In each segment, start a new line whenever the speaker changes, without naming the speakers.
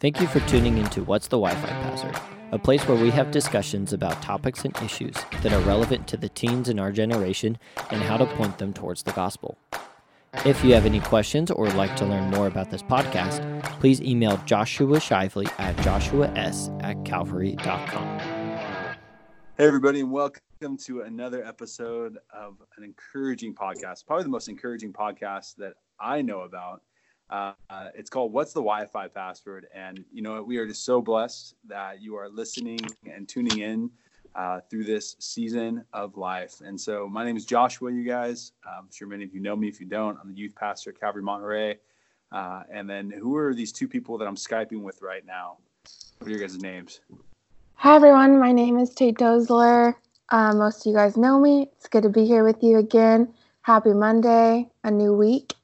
Thank you for tuning into What's the Wi Fi Password, a place where we have discussions about topics and issues that are relevant to the teens in our generation and how to point them towards the gospel. If you have any questions or would like to learn more about this podcast, please email Joshua Shively at joshuas at calvary.com.
Hey, everybody, and welcome to another episode of an encouraging podcast, probably the most encouraging podcast that I know about. Uh, it's called What's the Wi Fi Password? And, you know, we are just so blessed that you are listening and tuning in uh, through this season of life. And so, my name is Joshua, you guys. I'm sure many of you know me. If you don't, I'm the youth pastor at Calvary Monterey. Uh, and then, who are these two people that I'm Skyping with right now? What are your guys' names?
Hi, everyone. My name is Tate Dozler. Uh, most of you guys know me. It's good to be here with you again. Happy Monday, a new week.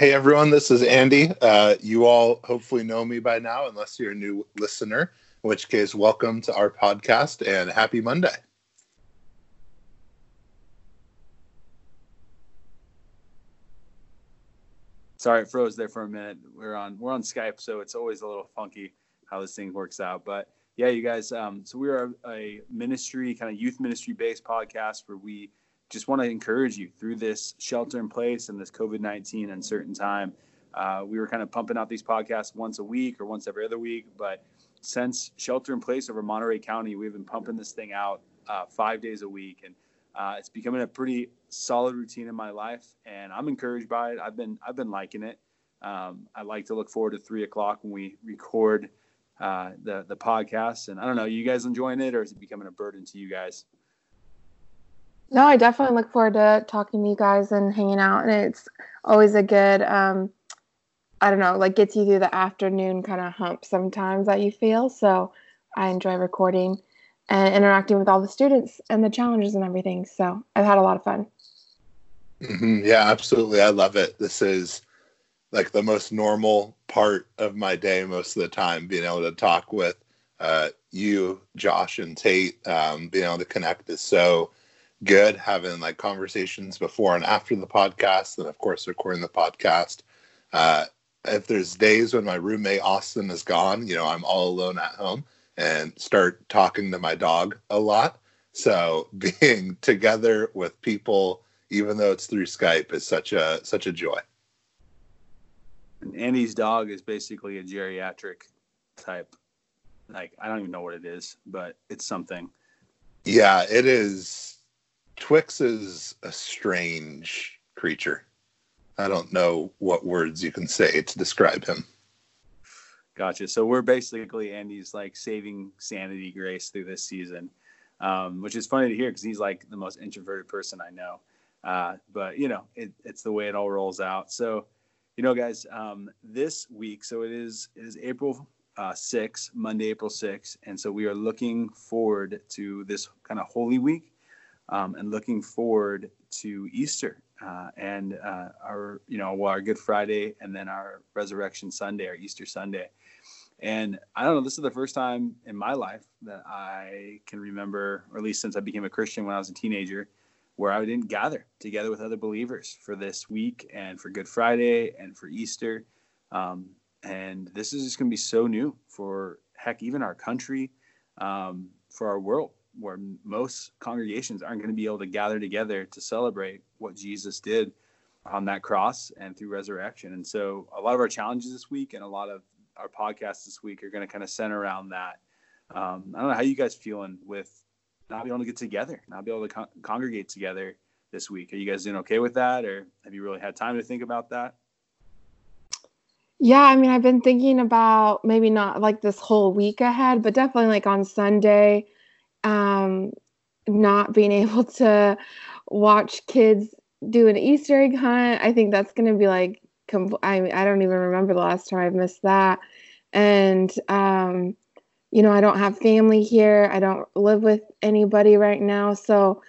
Hey, everyone. This is Andy. Uh, you all hopefully know me by now, unless you're a new listener, in which case, welcome to our podcast and happy Monday.
Sorry, it froze there for a minute. We're on we're on Skype, so it's always a little funky how this thing works out. But yeah, you guys. Um, so we are a ministry, kind of youth ministry based podcast where we just want to encourage you through this shelter in place and this COVID nineteen uncertain time. Uh, we were kind of pumping out these podcasts once a week or once every other week, but since shelter in place over Monterey County, we've been pumping this thing out uh, five days a week, and uh, it's becoming a pretty solid routine in my life. And I'm encouraged by it. I've been I've been liking it. Um, I like to look forward to three o'clock when we record uh, the the podcast. And I don't know, you guys enjoying it, or is it becoming a burden to you guys?
No, I definitely look forward to talking to you guys and hanging out, and it's always a good, um, I don't know, like gets you through the afternoon kind of hump sometimes that you feel. So I enjoy recording and interacting with all the students and the challenges and everything. So I've had a lot of fun.
Mm-hmm. Yeah, absolutely. I love it. This is like the most normal part of my day most of the time, being able to talk with uh, you, Josh, and Tate. Um, being able to connect is so good. Having like conversations before and after the podcast, and of course, recording the podcast. Uh, if there's days when my roommate Austin is gone, you know, I'm all alone at home and start talking to my dog a lot. So being together with people, even though it's through Skype, is such a such a joy.
And Andy's dog is basically a geriatric type. Like I don't even know what it is, but it's something.
Yeah, it is. Twix is a strange creature. I don't know what words you can say to describe him.
Gotcha. So we're basically Andy's like saving sanity grace through this season, um, which is funny to hear because he's like the most introverted person I know. Uh, but you know, it, it's the way it all rolls out. So, you know, guys, um, this week, so it is it is April uh, 6th, Monday, April 6th, and so we are looking forward to this kind of Holy Week, um, and looking forward to Easter uh, and uh, our you know well, our Good Friday, and then our Resurrection Sunday, our Easter Sunday. And I don't know, this is the first time in my life that I can remember, or at least since I became a Christian when I was a teenager, where I didn't gather together with other believers for this week and for Good Friday and for Easter. Um, and this is just going to be so new for heck, even our country, um, for our world, where most congregations aren't going to be able to gather together to celebrate what Jesus did on that cross and through resurrection. And so, a lot of our challenges this week and a lot of our podcasts this week are going to kind of center around that. Um, I don't know how you guys feeling with not being able to get together, not be able to con- congregate together this week. Are you guys doing okay with that, or have you really had time to think about that?
Yeah, I mean, I've been thinking about maybe not like this whole week ahead, but definitely like on Sunday, um, not being able to watch kids do an Easter egg hunt. I think that's going to be like com- I I don't even remember the last time I've missed that. And um, you know, I don't have family here. I don't live with anybody right now, so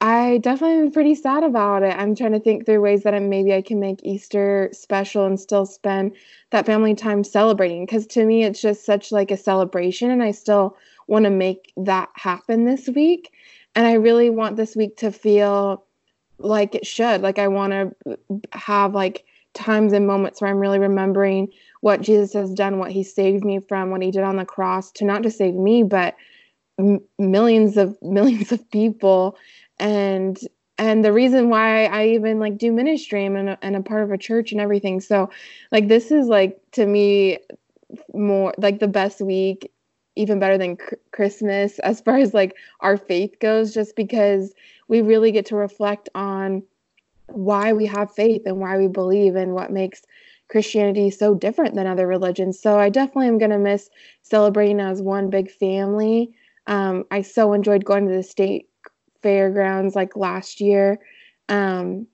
I definitely am pretty sad about it. I'm trying to think through ways that I, maybe I can make Easter special and still spend that family time celebrating. Because to me, it's just such like a celebration, and I still want to make that happen this week. And I really want this week to feel like it should. Like I want to have like times and moments where I'm really remembering what Jesus has done, what He saved me from, what He did on the cross to not just save me, but m- millions of millions of people and and the reason why I even like do ministry and a, and a part of a church and everything. So like this is like to me more like the best week even better than Christmas as far as like our faith goes just because we really get to reflect on why we have faith and why we believe and what makes Christianity so different than other religions. So I definitely am going to miss celebrating as one big family. Um, I so enjoyed going to the state fairgrounds like last year. Um,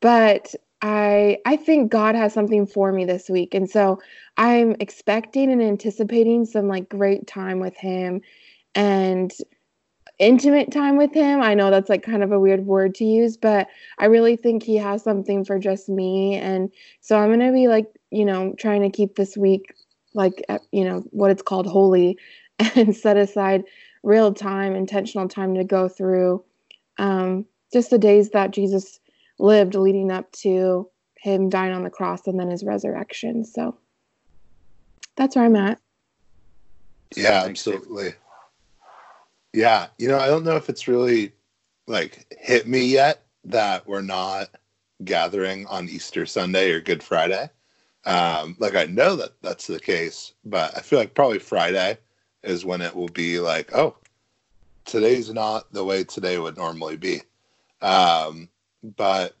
but I I think God has something for me this week. And so I'm expecting and anticipating some like great time with him and intimate time with him. I know that's like kind of a weird word to use, but I really think he has something for just me. And so I'm going to be like, you know, trying to keep this week like, you know, what it's called holy and set aside real time, intentional time to go through um, just the days that Jesus lived leading up to him dying on the cross and then his resurrection. So that's where I'm at.
Yeah, absolutely. Yeah, you know, I don't know if it's really like hit me yet that we're not gathering on Easter Sunday or Good Friday. Um, like I know that that's the case, but I feel like probably Friday is when it will be like, oh, today's not the way today would normally be. Um, but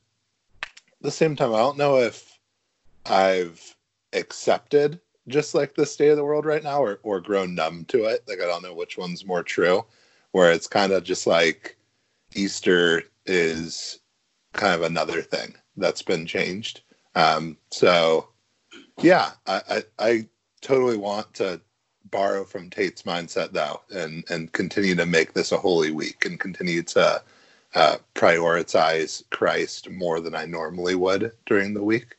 at the same time, I don't know if I've accepted just like the state of the world right now or, or grown numb to it. Like, I don't know which one's more true, where it's kind of just like Easter is kind of another thing that's been changed. Um, so, yeah, I, I, I totally want to borrow from Tate's mindset though, and and continue to make this a holy week and continue to uh, prioritize Christ more than I normally would during the week.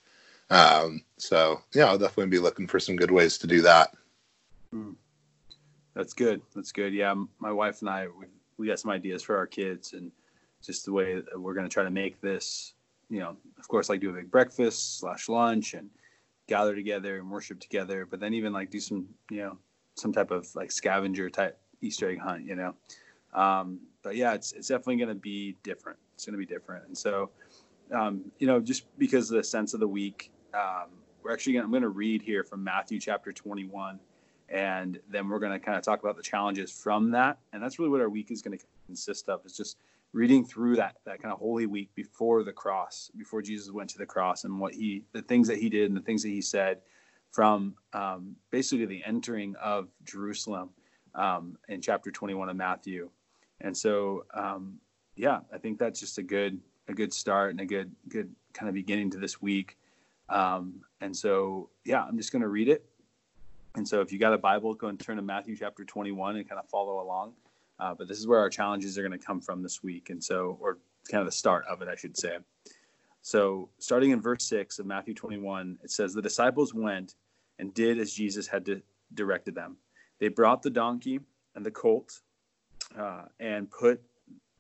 Um, so yeah, I'll definitely be looking for some good ways to do that.
That's good. That's good. Yeah, my wife and I we, we got some ideas for our kids and just the way we're going to try to make this. You know, of course, like do a big breakfast slash lunch and gather together and worship together, but then even like do some you know some type of like scavenger type Easter egg hunt, you know. Um, but yeah, it's it's definitely going to be different. It's going to be different, and so um, you know, just because of the sense of the week, um, we're actually going. I'm going to read here from Matthew chapter 21, and then we're going to kind of talk about the challenges from that, and that's really what our week is going to consist of. Is just reading through that that kind of holy week before the cross, before Jesus went to the cross, and what he, the things that he did, and the things that he said, from um, basically the entering of Jerusalem um, in chapter 21 of Matthew. And so, um, yeah, I think that's just a good a good start and a good good kind of beginning to this week. Um, and so, yeah, I'm just going to read it. And so, if you got a Bible, go and turn to Matthew chapter 21 and kind of follow along. Uh, but this is where our challenges are going to come from this week, and so, or kind of the start of it, I should say. So, starting in verse 6 of Matthew 21, it says, The disciples went and did as Jesus had directed them. They brought the donkey and the colt uh, and put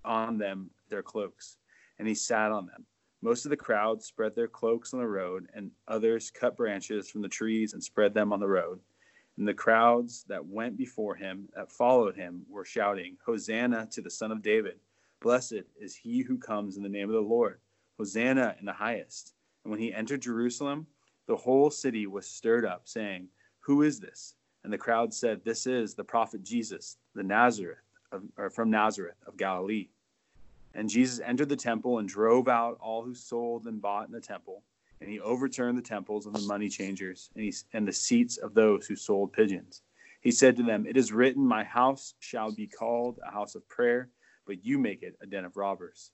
on them their cloaks, and he sat on them. Most of the crowd spread their cloaks on the road, and others cut branches from the trees and spread them on the road. And the crowds that went before him, that followed him, were shouting, Hosanna to the Son of David! Blessed is he who comes in the name of the Lord! Hosanna in the highest. And when he entered Jerusalem, the whole city was stirred up, saying, Who is this? And the crowd said, This is the prophet Jesus, the Nazareth, of, or from Nazareth of Galilee. And Jesus entered the temple and drove out all who sold and bought in the temple. And he overturned the temples of the money changers and, he, and the seats of those who sold pigeons. He said to them, It is written, My house shall be called a house of prayer, but you make it a den of robbers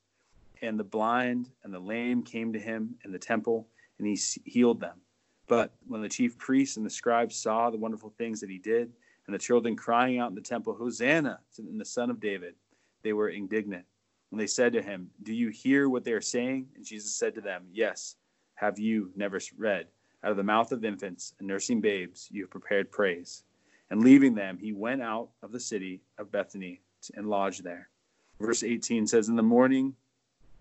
and the blind and the lame came to him in the temple, and he healed them. But when the chief priests and the scribes saw the wonderful things that he did, and the children crying out in the temple, Hosanna in the Son of David, they were indignant. And they said to him, Do you hear what they are saying? And Jesus said to them, Yes. Have you never read? Out of the mouth of infants and nursing babes, you have prepared praise. And leaving them, he went out of the city of Bethany and lodged there. Verse 18 says, In the morning,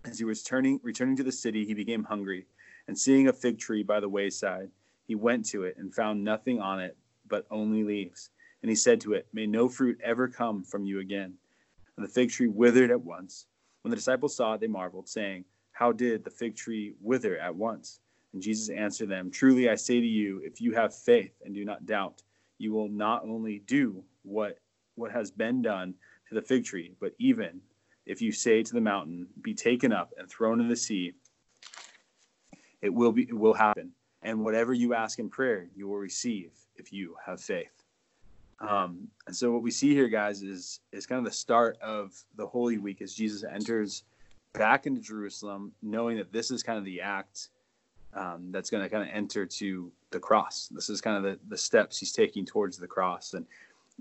as he was turning, returning to the city, he became hungry. And seeing a fig tree by the wayside, he went to it and found nothing on it but only leaves. And he said to it, May no fruit ever come from you again. And the fig tree withered at once. When the disciples saw it, they marveled, saying, How did the fig tree wither at once? And Jesus answered them, Truly I say to you, if you have faith and do not doubt, you will not only do what what has been done to the fig tree, but even if you say to the mountain, Be taken up and thrown in the sea, it will be it will happen. And whatever you ask in prayer, you will receive if you have faith. Um, and so what we see here, guys, is is kind of the start of the Holy Week as Jesus enters back into Jerusalem, knowing that this is kind of the act um, that's going to kind of enter to the cross. This is kind of the, the steps he's taking towards the cross. And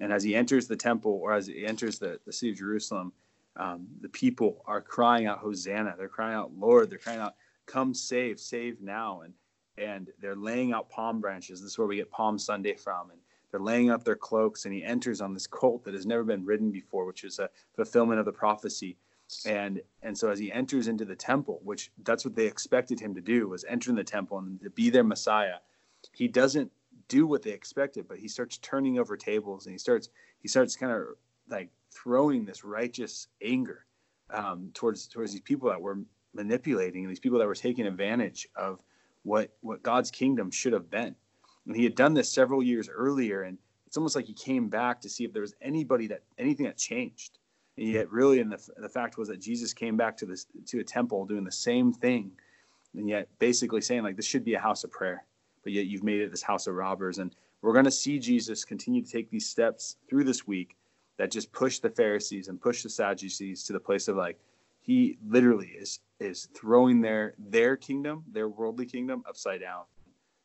and as he enters the temple or as he enters the, the city of Jerusalem, um, the people are crying out, Hosanna. They're crying out, Lord. They're crying out, come save, save now. And and they're laying out palm branches. This is where we get Palm Sunday from. And they're laying up their cloaks, and he enters on this colt that has never been ridden before, which is a fulfillment of the prophecy. And and so as he enters into the temple, which that's what they expected him to do, was enter in the temple and to be their Messiah. He doesn't do what they expected, but he starts turning over tables and he starts he starts kind of like throwing this righteous anger um, towards towards these people that were manipulating and these people that were taking advantage of what what God's kingdom should have been. And he had done this several years earlier, and it's almost like he came back to see if there was anybody that anything that changed. And yet, really, and the the fact was that Jesus came back to this to a temple doing the same thing, and yet basically saying like this should be a house of prayer, but yet you've made it this house of robbers. And we're going to see Jesus continue to take these steps through this week that just push the Pharisees and push the Sadducees to the place of like he literally is is throwing their their kingdom, their worldly kingdom, upside down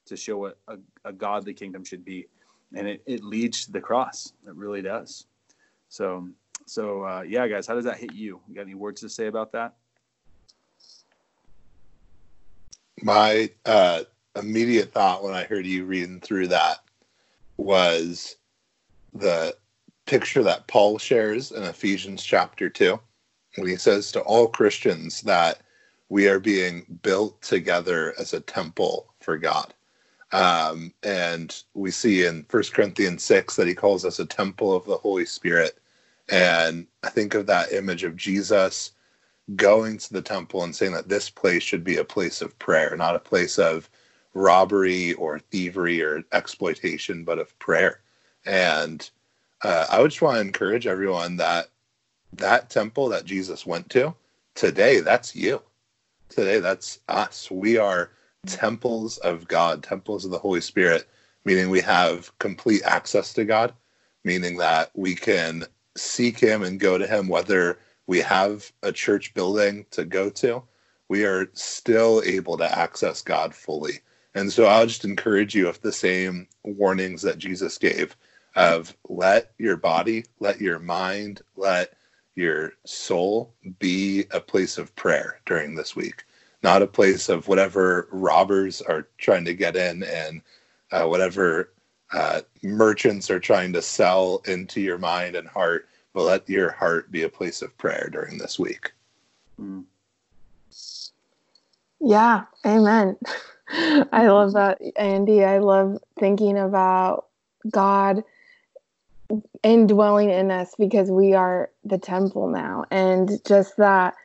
to show what a, a godly kingdom should be, and it, it leads to the cross. It really does. So so uh, yeah, guys, how does that hit you? you? Got any words to say about that?
My uh, immediate thought when I heard you reading through that was the picture that Paul shares in Ephesians chapter 2 when he says to all Christians that we are being built together as a temple for God. Um, and we see in First Corinthians 6 that he calls us a temple of the Holy Spirit. And I think of that image of Jesus going to the temple and saying that this place should be a place of prayer, not a place of robbery or thievery or exploitation, but of prayer. And uh, I would just want to encourage everyone that that temple that Jesus went to today, that's you. Today, that's us. We are temples of God, temples of the Holy Spirit, meaning we have complete access to God, meaning that we can seek Him and go to Him, whether we have a church building to go to, we are still able to access God fully. And so I'll just encourage you with the same warnings that Jesus gave of let your body, let your mind, let your soul be a place of prayer during this week, not a place of whatever robbers are trying to get in and uh, whatever uh, merchants are trying to sell into your mind and heart, but let your heart be a place of prayer during this week. Mm.
Yeah, amen. I love that, Andy. I love thinking about God indwelling in us because we are the temple now. And just that,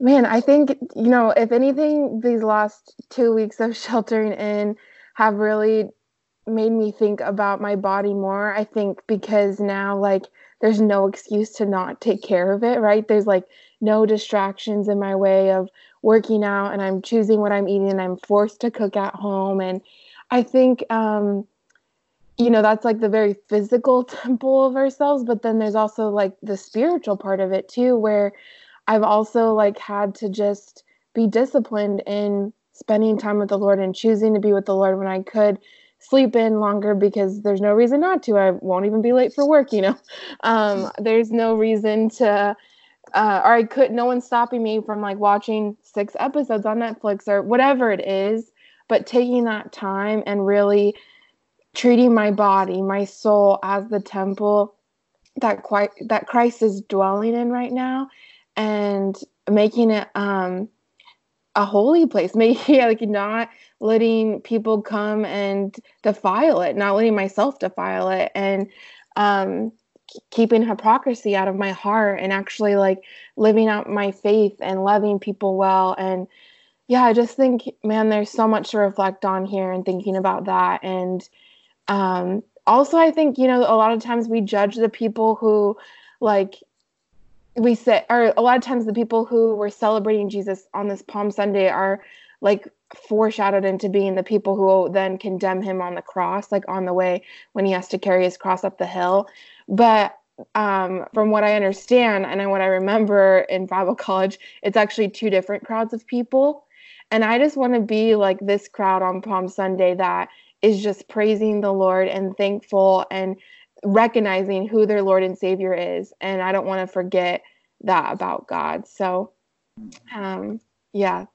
man, I think, you know, if anything, these last two weeks of sheltering in have really made me think about my body more. I think because now, like, there's no excuse to not take care of it, right? There's like no distractions in my way of working out and I'm choosing what I'm eating and I'm forced to cook at home. And I think, um, you know that's like the very physical temple of ourselves but then there's also like the spiritual part of it too where i've also like had to just be disciplined in spending time with the Lord and choosing to be with the Lord when I could sleep in longer because there's no reason not to. I won't even be late for work, you know. Um, there's no reason to uh, or I could no one's stopping me from like watching six episodes on Netflix or whatever it is, but taking that time and really treating my body, my soul as the temple that quite that Christ is dwelling in right now and making it um a holy place making like not letting people come and defile it not letting myself defile it and um keeping hypocrisy out of my heart and actually like living out my faith and loving people well and yeah i just think man there's so much to reflect on here and thinking about that and um also i think you know a lot of times we judge the people who like we say or a lot of times the people who were celebrating jesus on this palm sunday are like foreshadowed into being the people who then condemn him on the cross like on the way when he has to carry his cross up the hill but um, from what I understand and what I remember in Bible college, it's actually two different crowds of people. And I just want to be like this crowd on Palm Sunday that is just praising the Lord and thankful and recognizing who their Lord and Savior is. And I don't want to forget that about God. So, um, yeah.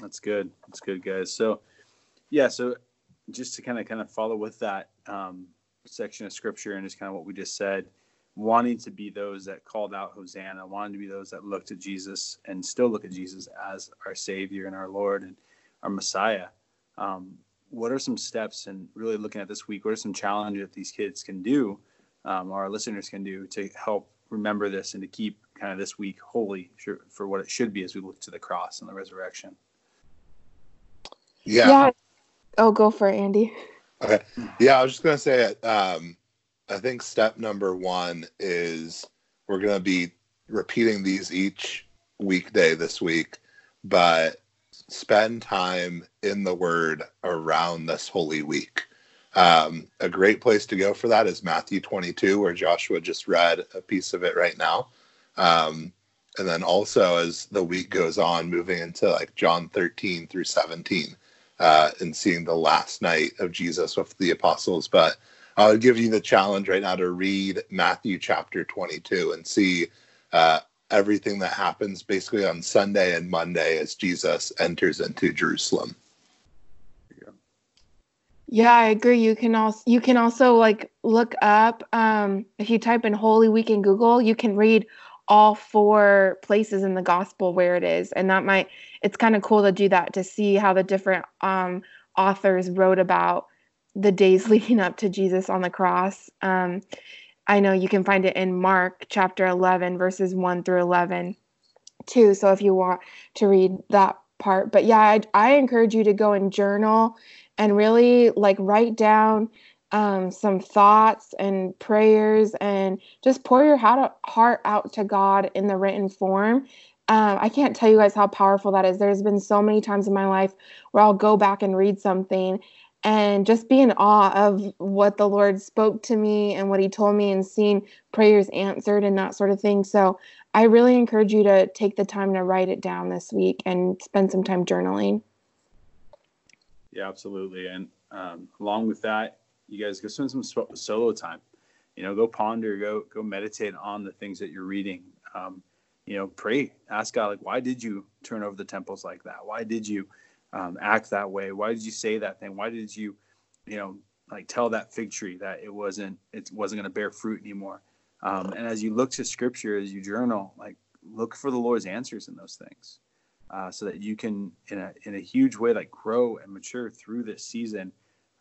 That's good. That's good, guys. So, yeah. So, just to kind of kind of follow with that, um, section of scripture and just kind of what we just said, wanting to be those that called out Hosanna, wanting to be those that looked at Jesus and still look at Jesus as our Savior and our Lord and our Messiah. Um, what are some steps and really looking at this week? What are some challenges that these kids can do, um, or our listeners can do to help remember this and to keep kind of this week holy for what it should be as we look to the cross and the resurrection?
Yeah. yeah.
Oh, go for it, Andy.
Okay. Yeah, I was just gonna say it. Um, I think step number one is we're gonna be repeating these each weekday this week, but spend time in the Word around this Holy Week. Um, a great place to go for that is Matthew 22, where Joshua just read a piece of it right now. Um, and then also as the week goes on, moving into like John 13 through 17 uh, and seeing the last night of Jesus with the apostles. But I'll give you the challenge right now to read Matthew chapter 22 and see uh, everything that happens basically on Sunday and Monday as Jesus enters into Jerusalem.
Yeah, I agree. You can also you can also like look up um, if you type in Holy Week in Google, you can read all four places in the gospel where it is and that might it's kind of cool to do that to see how the different um, authors wrote about the days leading up to jesus on the cross um, i know you can find it in mark chapter 11 verses 1 through 11 too so if you want to read that part but yeah I, I encourage you to go and journal and really like write down um, some thoughts and prayers and just pour your heart out to God in the written form. Um, I can't tell you guys how powerful that is. There's been so many times in my life where I'll go back and read something and just be in awe of what the Lord spoke to me and what He told me and seeing prayers answered and that sort of thing. So I really encourage you to take the time to write it down this week and spend some time journaling.
Yeah, absolutely. And um, along with that, you guys go spend some solo time. You know, go ponder, go go meditate on the things that you're reading. Um, you know, pray, ask God, like, why did you turn over the temples like that? Why did you um, act that way? Why did you say that thing? Why did you, you know, like tell that fig tree that it wasn't it wasn't going to bear fruit anymore? Um, and as you look to Scripture, as you journal, like look for the Lord's answers in those things, uh, so that you can, in a in a huge way, like grow and mature through this season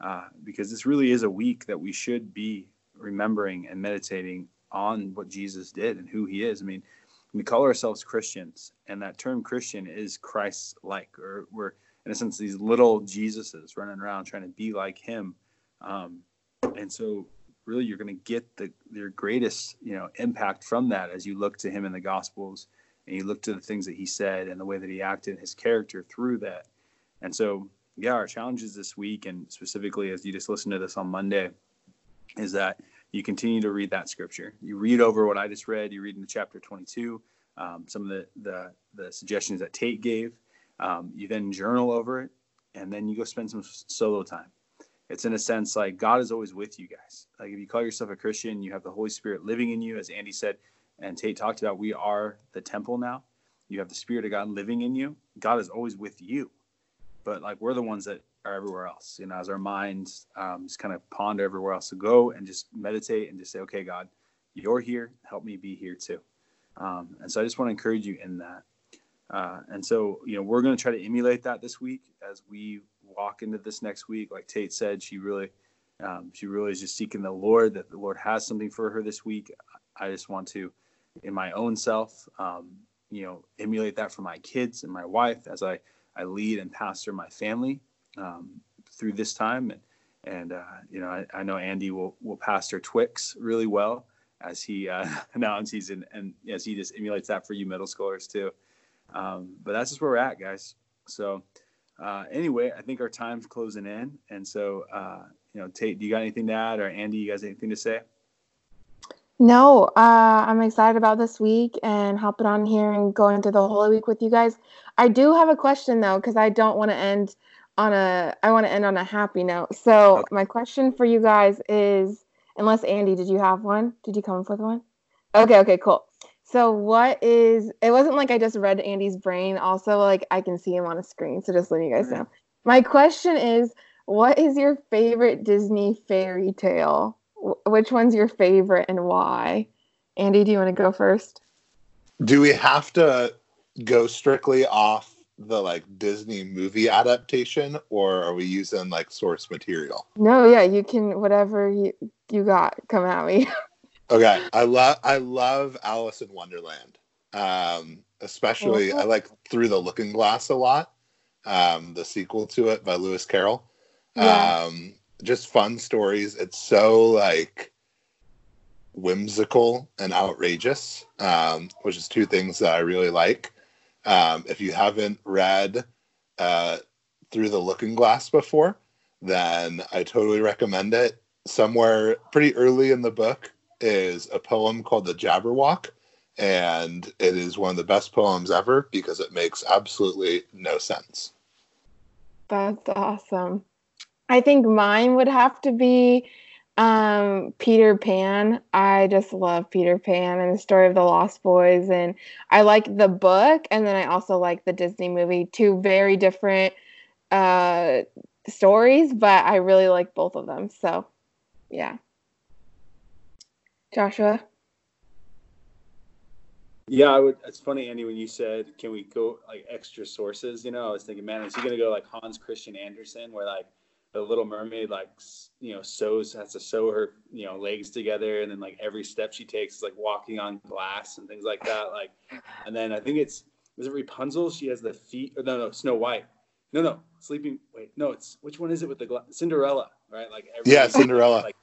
uh, because this really is a week that we should be remembering and meditating on what Jesus did and who he is. I mean, we call ourselves Christians, and that term Christian is Christ like, or we're, in a sense, these little Jesuses running around trying to be like him. Um, and so, really, you're going to get the your greatest you know impact from that as you look to him in the Gospels and you look to the things that he said and the way that he acted, his character through that. And so, yeah, our challenges this week, and specifically as you just listen to this on Monday, is that you continue to read that scripture. You read over what I just read. You read in the chapter 22, um, some of the, the, the suggestions that Tate gave, Um, you then journal over it, and then you go spend some solo time. It's in a sense like God is always with you guys. Like if you call yourself a Christian, you have the Holy Spirit living in you, as Andy said, and Tate talked about. We are the temple now. You have the Spirit of God living in you. God is always with you, but like we're the ones that are everywhere else. You know, as our minds um, just kind of ponder everywhere else. So go and just meditate and just say, okay, God, you're here. Help me be here too. Um, and so I just want to encourage you in that. Uh, and so, you know, we're going to try to emulate that this week as we walk into this next week. Like Tate said, she really, um, she really is just seeking the Lord. That the Lord has something for her this week. I just want to, in my own self, um, you know, emulate that for my kids and my wife as I I lead and pastor my family um, through this time. And and uh, you know, I, I, know Andy will will pastor Twix really well as he uh, announces and, and as he just emulates that for you middle schoolers too. Um, but that's just where we're at, guys. So uh, anyway, I think our time's closing in, and so uh, you know, Tate, do you got anything to add, or Andy, you guys anything to say?
No, uh, I'm excited about this week and hopping on here and going through the Holy Week with you guys. I do have a question though, because I don't want to end on a. I want to end on a happy note. So okay. my question for you guys is, unless Andy, did you have one? Did you come up with one? Okay, okay, cool. So what is it wasn't like I just read Andy's brain, also like I can see him on a screen, so just letting you guys know. My question is what is your favorite Disney fairy tale? Which one's your favorite and why? Andy, do you want to go first?
Do we have to go strictly off the like Disney movie adaptation or are we using like source material?
No, yeah, you can whatever you you got come at me.
Okay, I love I love Alice in Wonderland. Um, especially I like Through the Looking Glass a lot. Um, the sequel to it by Lewis Carroll. Yeah. Um, just fun stories. It's so like whimsical and outrageous, um, which is two things that I really like. Um, if you haven't read uh, Through the Looking Glass before, then I totally recommend it. Somewhere pretty early in the book, is a poem called The Jabberwock. And it is one of the best poems ever because it makes absolutely no sense.
That's awesome. I think mine would have to be um, Peter Pan. I just love Peter Pan and the story of the Lost Boys. And I like the book. And then I also like the Disney movie. Two very different uh, stories, but I really like both of them. So, yeah. Joshua?
Yeah, I would. It's funny, Andy, when you said, "Can we go like extra sources?" You know, I was thinking, man, is he gonna go like Hans Christian Andersen, where like the Little Mermaid, like you know, sews has to sew her you know legs together, and then like every step she takes is like walking on glass and things like that. Like, and then I think it's is it Rapunzel? She has the feet. Or no, no, Snow White. No, no, Sleeping. Wait, no, it's which one is it with the glass? Cinderella, right? Like
yeah, Cinderella.
Like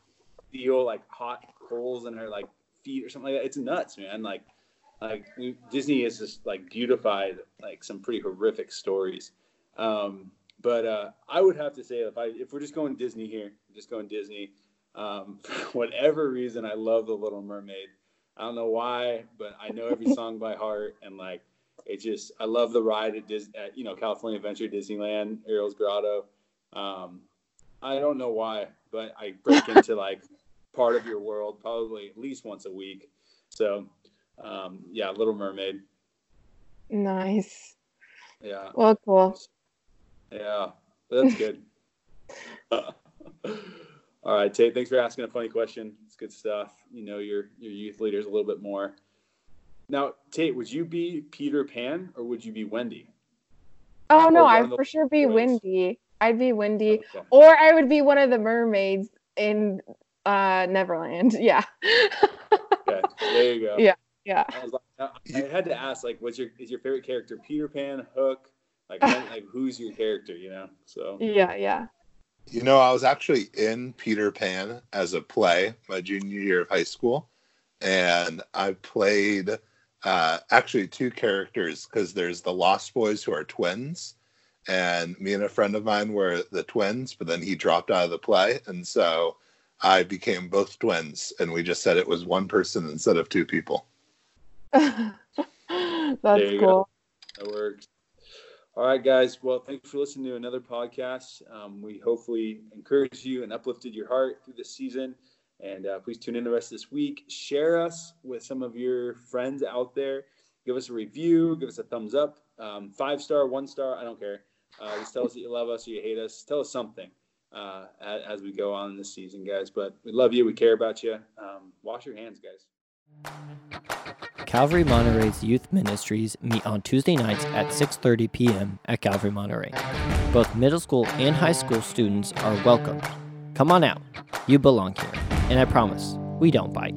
feel like hot holes in her like feet or something like that. It's nuts, man. Like like we, Disney has just like beautified like some pretty horrific stories. Um, but uh, I would have to say if I if we're just going Disney here, just going Disney. Um, for whatever reason, I love The Little Mermaid. I don't know why, but I know every song by heart, and like it just I love the ride at, Dis, at you know California Adventure Disneyland, Ariel's Grotto. Um, I don't know why, but I break into like part of your world probably at least once a week. So, um, yeah, Little Mermaid.
Nice.
Yeah.
Well, cool.
Yeah, that's good. All right, Tate. Thanks for asking a funny question. It's good stuff. You know your your youth leaders a little bit more. Now, Tate, would you be Peter Pan or would you be Wendy?
Oh no, I'd for sure be? Wendy. I'd be Wendy, okay. or I would be one of the mermaids in uh, Neverland. Yeah.
okay, there you go.
Yeah, yeah.
I, like, I, had to ask, like, what's your is your favorite character Peter Pan, Hook? Like, like who's your character? You know. So.
Yeah, yeah.
You know, I was actually in Peter Pan as a play my junior year of high school, and I played uh, actually two characters because there's the Lost Boys who are twins, and me and a friend of mine were the twins, but then he dropped out of the play, and so I became both twins, and we just said it was one person instead of two people.
That's cool.
Go. That works. All right, guys. Well, thanks for listening to another podcast. Um, we hopefully encouraged you and uplifted your heart through this season. And uh, please tune in the rest of this week. Share us with some of your friends out there. Give us a review. Give us a thumbs up. Um, five star, one star. I don't care. Uh, just tell us that you love us or you hate us. Tell us something uh, as, we go on in this season, guys. But we love you. We care about you. Um, wash your hands, guys.
Calvary Monterey's youth ministries meet on Tuesday nights at 6:30 p.m. at Calvary Monterey. Both middle school and high school students are welcome. Come on out. You belong here. And I promise, we don't bite.